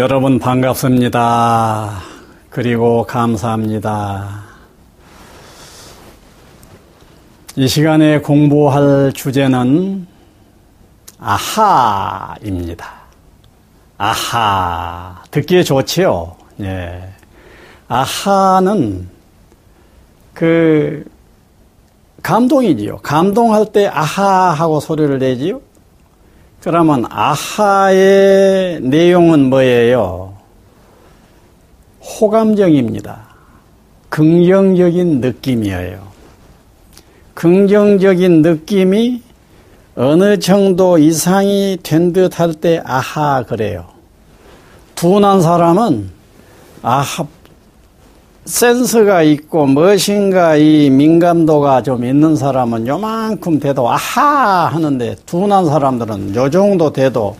여러분 반갑습니다. 그리고 감사합니다. 이 시간에 공부할 주제는 아하입니다. 아하. 듣기에 좋지요? 예. 아하는 그 감동이지요. 감동할 때 아하 하고 소리를 내지요. 그러면 아하의 내용은 뭐예요? 호감정입니다. 긍정적인 느낌이에요. 긍정적인 느낌이 어느 정도 이상이 된 듯 할 때 아하 그래요. 둔한 사람은 아하 센스가 있고 무엇인가 이 민감도가 좀 있는 사람은 요만큼 돼도 아하 하는데 둔한 사람들은 요 정도 돼도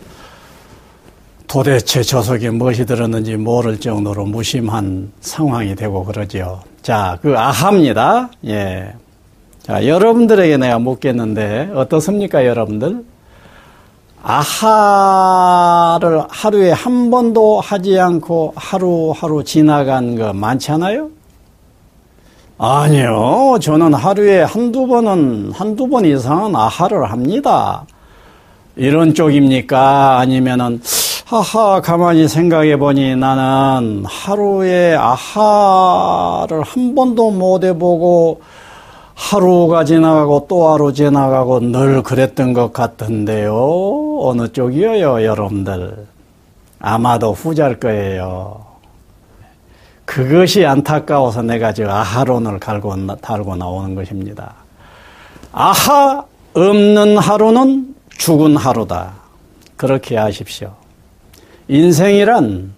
도대체 저 속에 무엇이 들었는지 모를 정도로 무심한 상황이 되고 그러죠. 자, 그 아하입니다. 예. 자, 여러분들에게 내가 묻겠는데 어떻습니까, 여러분들? 아하를 하루에 한 번도 하지 않고 하루하루 지나간 거 많잖아요? 아니요. 저는 하루에 한두 번은, 한두 번 이상은 아하를 합니다. 이런 쪽입니까? 아니면은, 하하, 가만히 생각해 보니 나는 하루에 아하를 한 번도 못 해보고 하루가 지나가고 또 하루 지나가고 늘 그랬던 것 같은데요. 어느 쪽이에요, 여러분들? 아마도 후자일 거예요. 그것이 안타까워서 내가 저 아하론을 갈고, 달고 나오는 것입니다. 아하 없는 하루는 죽은 하루다. 그렇게 하십시오. 인생이란,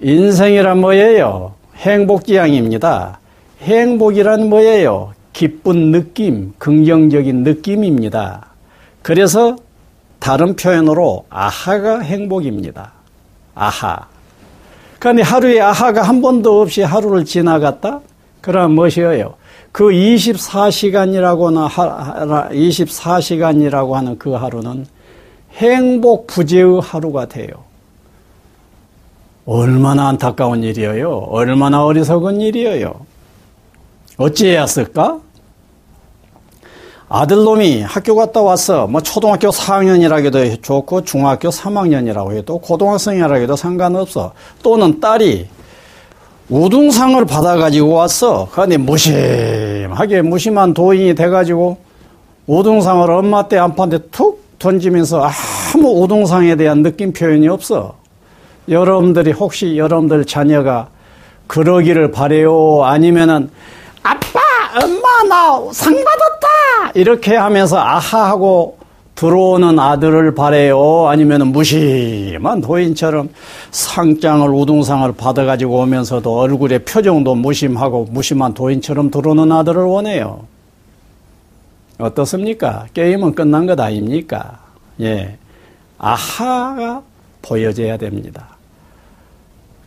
인생이란 뭐예요? 행복지향입니다. 행복이란 뭐예요? 기쁜 느낌, 긍정적인 느낌입니다. 그래서 다른 표현으로 아하가 행복입니다. 아하. 그런데 하루에 아하가 한 번도 없이 하루를 지나갔다? 그럼 무엇이에요? 그 24시간이라고나 24시간이라고 하는 그 하루는 행복 부재의 하루가 돼요. 얼마나 안타까운 일이에요. 얼마나 어리석은 일이에요. 어찌해야쓸까? 아들놈이 학교 갔다 왔어. 뭐 초등학교 4학년이라고 해도 좋고 중학교 3학년이라고 해도 고등학생이라고 해도 상관없어. 또는 딸이 우등상을 받아가지고 왔어. 그런데 무심하게 무심한 도인이 돼가지고 우등상을 엄마 때 안판데 툭 던지면서 아무 우등상에 대한 느낌 표현이 없어. 여러분들이 혹시 여러분들 자녀가 그러기를 바래요. 아니면은 아빠, 엄마, 나 상 받았다! 이렇게 하면서 아하 하고 들어오는 아들을 바래요? 아니면 무심한 도인처럼 상장을, 우등상을 받아가지고 오면서도 얼굴에 표정도 무심하고 무심한 도인처럼 들어오는 아들을 원해요? 어떻습니까? 게임은 끝난 것 아닙니까? 예. 아하가 보여져야 됩니다.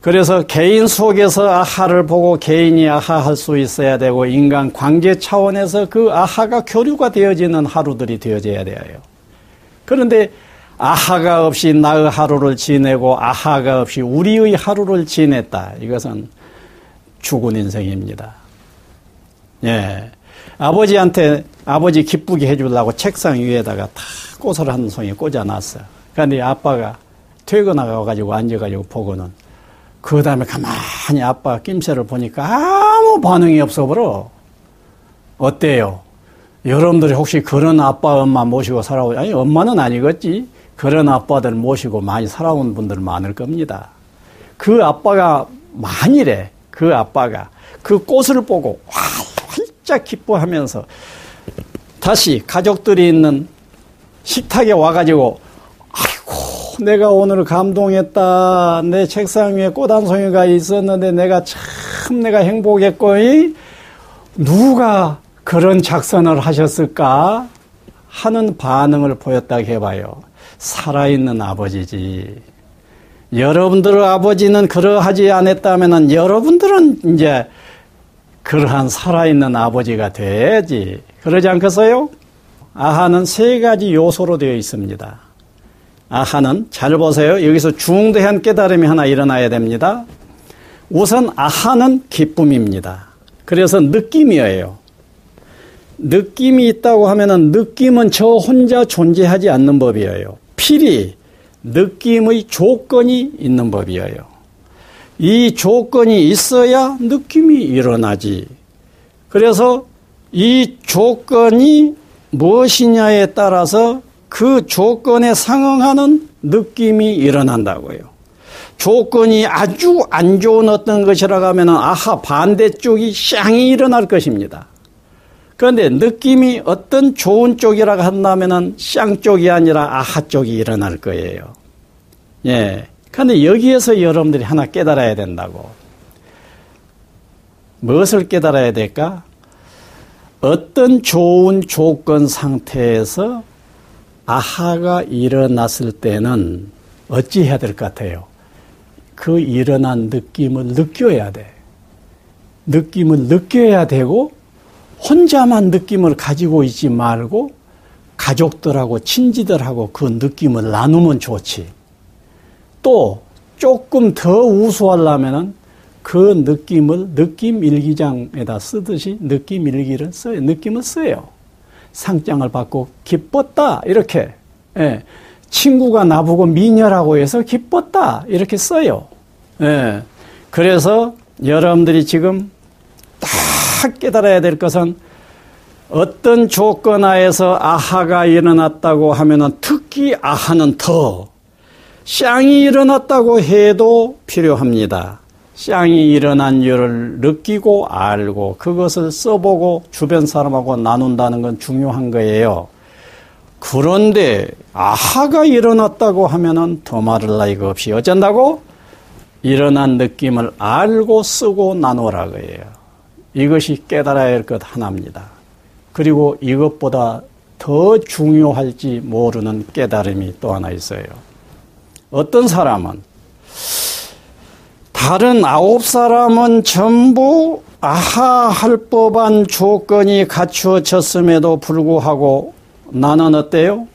그래서 개인 속에서 아하를 보고 개인이 아하할 수 있어야 되고 인간 관계 차원에서 그 아하가 교류가 되어지는 하루들이 되어져야 돼요. 그런데 아하가 없이 나의 하루를 지내고 아하가 없이 우리의 하루를 지냈다. 이것은 죽은 인생입니다. 예. 아버지한테 아버지 기쁘게 해주려고 책상 위에다가 다 꽃을 한 송이 꽂아놨어. 그런데 아빠가 퇴근하가지고 앉아가지고 보고는 그 다음에 가만히 아빠 낌새를 보니까 아무 반응이 없어 버려. 어때요? 여러분들이 혹시 그런 아빠, 엄마 모시고 살아오, 아니, 엄마는 아니겠지. 그런 아빠들 모시고 많이 살아온 분들 많을 겁니다. 그 아빠가 만일에 그 아빠가 그 꽃을 보고 활짝 기뻐하면서 다시 가족들이 있는 식탁에 와가지고 내가 오늘 감동했다. 내 책상 위에 꽃 한 송이가 있었는데 내가 참 내가 행복했고, 누가 그런 작선을 하셨을까? 하는 반응을 보였다고 해봐요. 살아있는 아버지지. 여러분들 아버지는 그러하지 않았다면 여러분들은 이제 그러한 살아있는 아버지가 돼야지. 그러지 않겠어요? 아하는 세 가지 요소로 되어 있습니다. 아하는 잘 보세요. 여기서 중대한 깨달음이 하나 일어나야 됩니다. 우선 아하는 기쁨입니다. 그래서 느낌이에요. 느낌이 있다고 하면은 느낌은 저 혼자 존재하지 않는 법이에요. 필히 느낌의 조건이 있는 법이에요. 이 조건이 있어야 느낌이 일어나지. 그래서 이 조건이 무엇이냐에 따라서 그 조건에 상응하는 느낌이 일어난다고요. 조건이 아주 안 좋은 어떤 것이라고 하면 아하 반대쪽이 쌍이 일어날 것입니다. 그런데 느낌이 어떤 좋은 쪽이라고 한다면은 쌍 쪽이 아니라 아하 쪽이 일어날 거예요. 예. 그런데 여기에서 여러분들이 하나 깨달아야 된다고. 무엇을 깨달아야 될까? 어떤 좋은 조건 상태에서 아하가 일어났을 때는 어찌 해야 될 것 같아요? 그 일어난 느낌을 느껴야 돼. 느낌을 느껴야 되고, 혼자만 느낌을 가지고 있지 말고, 가족들하고 친지들하고 그 느낌을 나누면 좋지. 또, 조금 더 우수하려면은 그 느낌을 느낌 일기장에다 쓰듯이 느낌 일기를 써요. 느낌을 써요. 상장을 받고 기뻤다 이렇게 예. 친구가 나보고 미녀라고 해서 기뻤다 이렇게 써요. 예. 그래서 여러분들이 지금 딱 깨달아야 될 것은 어떤 조건 하에서 아하가 일어났다고 하면은 특히 아하는 더 쌍이 일어났다고 해도 필요합니다. 쌍이 일어난 일을 느끼고 알고 그것을 써보고 주변 사람하고 나눈다는 건 중요한 거예요. 그런데 아하가 일어났다고 하면은 더 말을 나이가 없이 어쩐다고? 일어난 느낌을 알고 쓰고 나누라 거예요. 이것이 깨달아야 할 것 하나입니다. 그리고 이것보다 더 중요할지 모르는 깨달음이 또 하나 있어요. 어떤 사람은 다른 아홉 사람은 전부 아하 할 법한 조건이 갖추어졌음에도 불구하고 나는 어때요?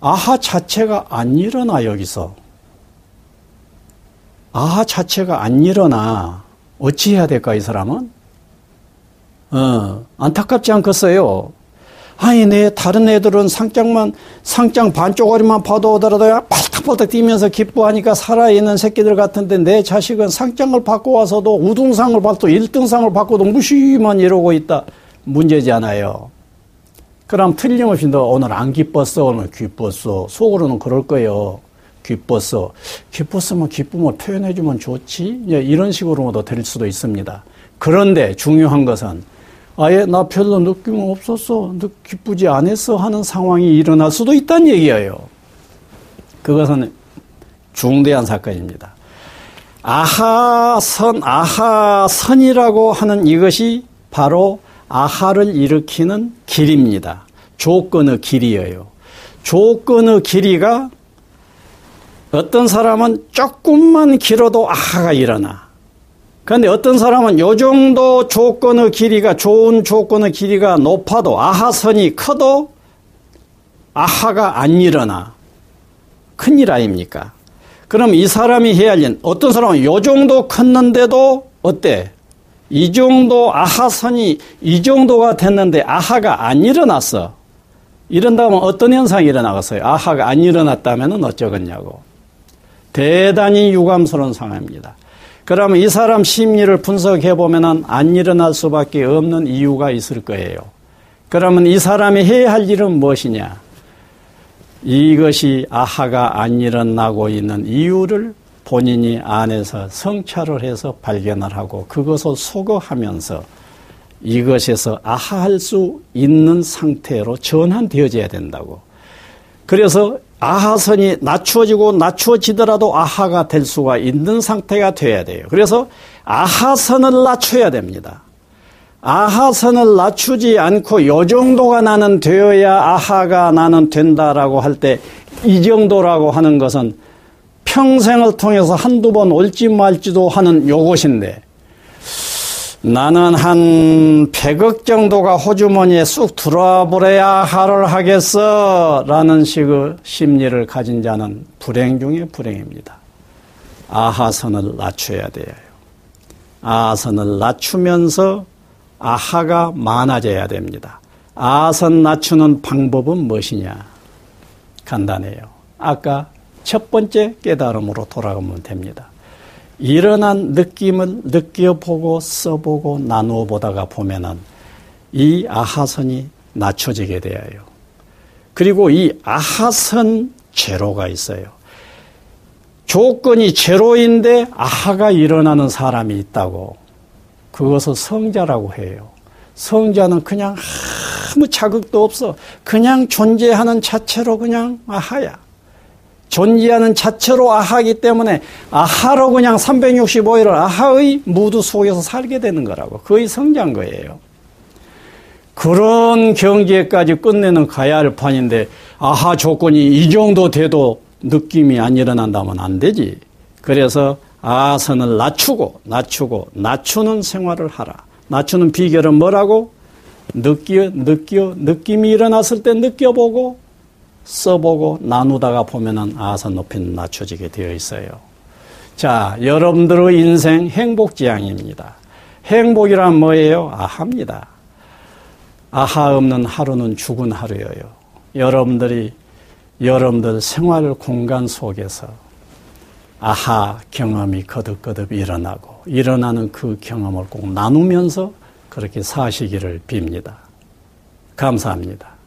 아하 자체가 안 일어나 여기서. 아하 자체가 안 일어나. 어찌 해야 될까 이 사람은? 어, 안타깝지 않겠어요? 아니, 내 다른 애들은 상장만, 상장 반쪽짜리만 봐도 오더라도 팔딱팔딱 뛰면서 기뻐하니까 살아있는 새끼들 같은데 내 자식은 상장을 받고 와서도 우등상을 받고 1등상을 받고도 무심만 이러고 있다. 문제지 않아요. 그럼 틀림없이 너 오늘 안 기뻤어? 오늘 기뻤어. 속으로는 그럴 거예요. 기뻤어. 기뻤으면 기쁨을 표현해주면 좋지? 이런 식으로도 될 수도 있습니다. 그런데 중요한 것은 아예 나 별로 느낌 없었어. 기쁘지 않았어. 하는 상황이 일어날 수도 있다는 얘기예요. 그것은 중대한 사건입니다. 아하선, 아하선이라고 하는 이것이 바로 아하를 일으키는 길입니다. 조건의 길이에요. 조건의 길이가 어떤 사람은 조금만 길어도 아하가 일어나. 그런데 어떤 사람은 요 정도 조건의 길이가 좋은 조건의 길이가 높아도 아하선이 커도 아하가 안 일어나. 큰일 아닙니까? 그럼 이 사람이 해야 할 일은 어떤 사람은 요 정도 컸는데도 어때? 이 정도 아하선이 이 정도가 됐는데 아하가 안 일어났어. 이런다면 어떤 현상이 일어나겠어요? 아하가 안 일어났다면 어쩌겠냐고. 대단히 유감스러운 상황입니다. 그러면 이 사람 심리를 분석해 보면은 안 일어날 수밖에 없는 이유가 있을 거예요. 그러면 이 사람이 해야 할 일은 무엇이냐? 이것이 아하가 안 일어나고 있는 이유를 본인이 안에서 성찰을 해서 발견을 하고 그것을 소거하면서 이것에서 아하할 수 있는 상태로 전환되어져야 된다고. 그래서 아하선이 낮추어지고 낮추어지더라도 아하가 될 수가 있는 상태가 돼야 돼요. 그래서 아하선을 낮춰야 됩니다. 아하선을 낮추지 않고 요 정도가 나는 되어야 아하가 나는 된다라고 할 때 이 정도라고 하는 것은 평생을 통해서 한두 번 올지 말지도 하는 요것인데 나는 한 100억 정도가 호주머니에 쑥 들어와 버려야 하를 하겠어. 라는 식의 심리를 가진 자는 불행 중에 불행입니다. 아하선을 낮춰야 돼요. 아하선을 낮추면서 아하가 많아져야 됩니다. 아하선 낮추는 방법은 무엇이냐? 간단해요. 아까 첫 번째 깨달음으로 돌아가면 됩니다. 일어난 느낌을 느껴보고 써보고 나누어 보다가 보면은 이 아하선이 낮춰지게 되어요. 그리고 이 아하선 제로가 있어요. 조건이 제로인데 아하가 일어나는 사람이 있다고. 그것을 성자라고 해요. 성자는 그냥 아무 자극도 없어. 그냥 존재하는 자체로 그냥 아하야. 존재하는 자체로 아하기 때문에 아하로 그냥 365일을 아하의 무드 속에서 살게 되는 거라고. 거의 성장 거예요. 그런 경지에까지 끝내는 가야 할 판인데 아하 조건이 이 정도 돼도 느낌이 안 일어난다면 안 되지. 그래서 아선을 낮추고 낮추고 낮추는 생활을 하라. 낮추는 비결은 뭐라고? 느끼어 느끼어 느낌이 일어났을 때 느껴보고 써보고 나누다가 보면은 아선 높이는 낮춰지게 되어 있어요. 자, 여러분들의 인생 행복지향입니다. 행복이란 뭐예요? 아합니다. 아하 없는 하루는 죽은 하루예요. 여러분들이 여러분들 생활 공간 속에서 아하 경험이 거듭거듭 일어나고 일어나는 그 경험을 꼭 나누면서 그렇게 사시기를 빕니다. 감사합니다.